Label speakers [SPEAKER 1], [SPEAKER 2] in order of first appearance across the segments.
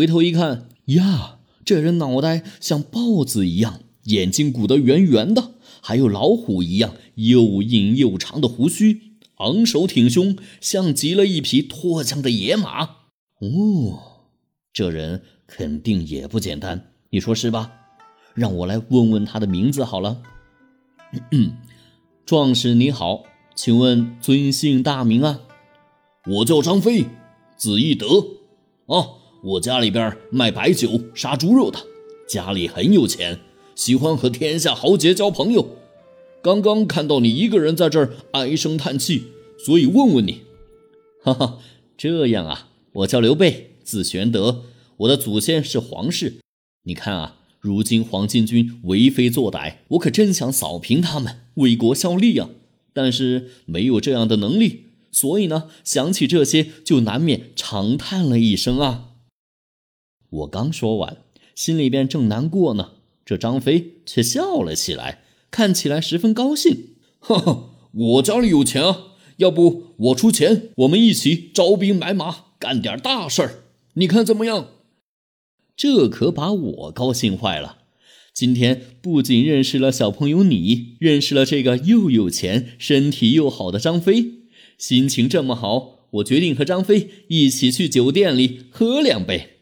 [SPEAKER 1] 回头一看，呀，这人脑袋像豹子一样，眼睛鼓得圆圆的，还有老虎一样又硬又长的胡须，昂首挺胸，像极了一匹脱缰的野马。哦，这人肯定也不简单，你说是吧？让我来问问他的名字好了。壮士你好，请问尊姓大名啊？
[SPEAKER 2] 我叫张飞，字翼德。啊，我家里边卖白酒、杀猪肉的，家里很有钱，喜欢和天下豪杰交朋友。刚刚看到你一个人在这儿唉声叹气，所以问问你。
[SPEAKER 1] 哈哈，这样啊，我叫刘备，字玄德，我的祖先是皇室。你看啊。如今黄巾军为非作歹，我可真想扫平他们，为国效力啊！但是没有这样的能力，所以呢，想起这些就难免长叹了一声啊。我刚说完，心里边正难过呢，这张飞却笑了起来，看起来十分高兴。
[SPEAKER 2] 哈哈，我家里有钱啊，要不我出钱，我们一起招兵买马，干点大事儿，你看怎么样？
[SPEAKER 1] 这可把我高兴坏了。今天不仅认识了小朋友你，认识了这个又有钱、身体又好的张飞，心情这么好，我决定和张飞一起去酒店里喝两杯。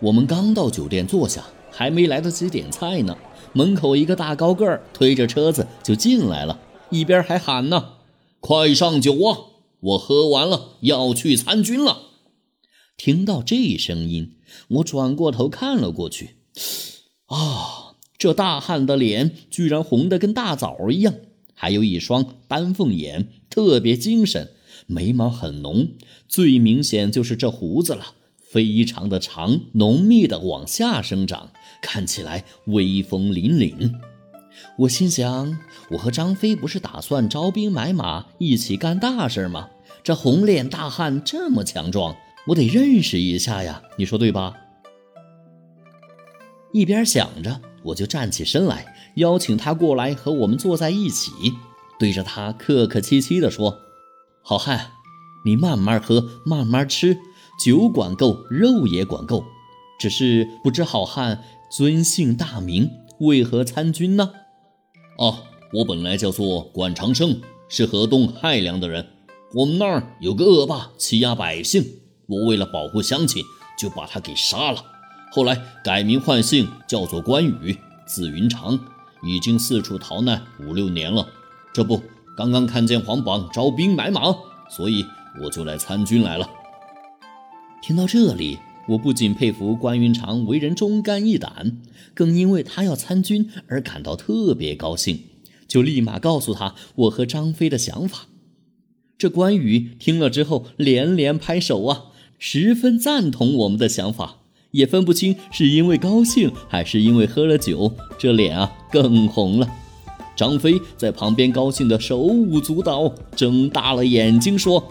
[SPEAKER 1] 我们刚到酒店坐下，还没来得及点菜呢，门口一个大高个儿推着车子就进来了，一边还喊呢：“
[SPEAKER 2] 快上酒啊！我喝完了要去参军了。”
[SPEAKER 1] 听到这声音，我转过头看了过去。啊，这大汉的脸居然红得跟大枣一样，还有一双丹凤眼，特别精神，眉毛很浓，最明显就是这胡子了，非常的长，浓密的往下生长，看起来威风凛凛。我心想，我和张飞不是打算招兵买马，一起干大事吗？这红脸大汉这么强壮。我得认识一下呀，你说对吧？一边想着，我就站起身来，邀请他过来和我们坐在一起，对着他客客气气地说：“好汉，你慢慢喝，慢慢吃，酒管够，肉也管够。只是不知好汉尊姓大名，为何参军呢？”
[SPEAKER 2] 哦，我本来叫做管长生，是河东亥阳的人。我们那儿有个恶霸欺压百姓。我为了保护乡亲，就把他给杀了。后来改名换姓，叫做关羽，字云长，已经四处逃难五六年了。这不，刚刚看见黄榜招兵买马，所以我就来参军来了。
[SPEAKER 1] 听到这里，我不仅佩服关云长为人忠肝义胆，更因为他要参军而感到特别高兴，就立马告诉他我和张飞的想法。这关羽听了之后连连拍手啊！十分赞同我们的想法，也分不清是因为高兴还是因为喝了酒，这脸啊更红了。张飞在旁边高兴的手舞足蹈，睁大了眼睛说：“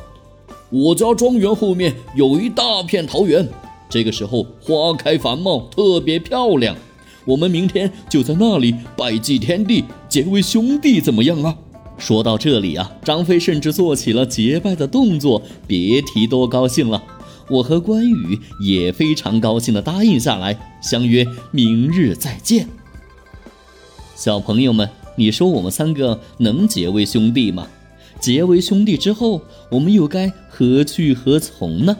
[SPEAKER 2] 我家庄园后面有一大片桃园，这个时候花开繁茂，特别漂亮。我们明天就在那里拜祭天地，结为兄弟，怎么样啊？”
[SPEAKER 1] 说到这里啊，张飞甚至做起了结拜的动作，别提多高兴了。我和关羽也非常高兴地答应下来，相约明日再见。小朋友们，你说我们三个能结为兄弟吗？结为兄弟之后，我们又该何去何从呢？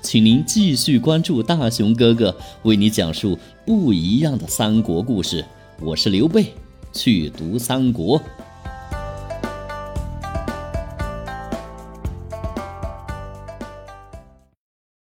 [SPEAKER 1] 请您继续关注大熊哥哥为你讲述不一样的三国故事。我是刘备，去读三国。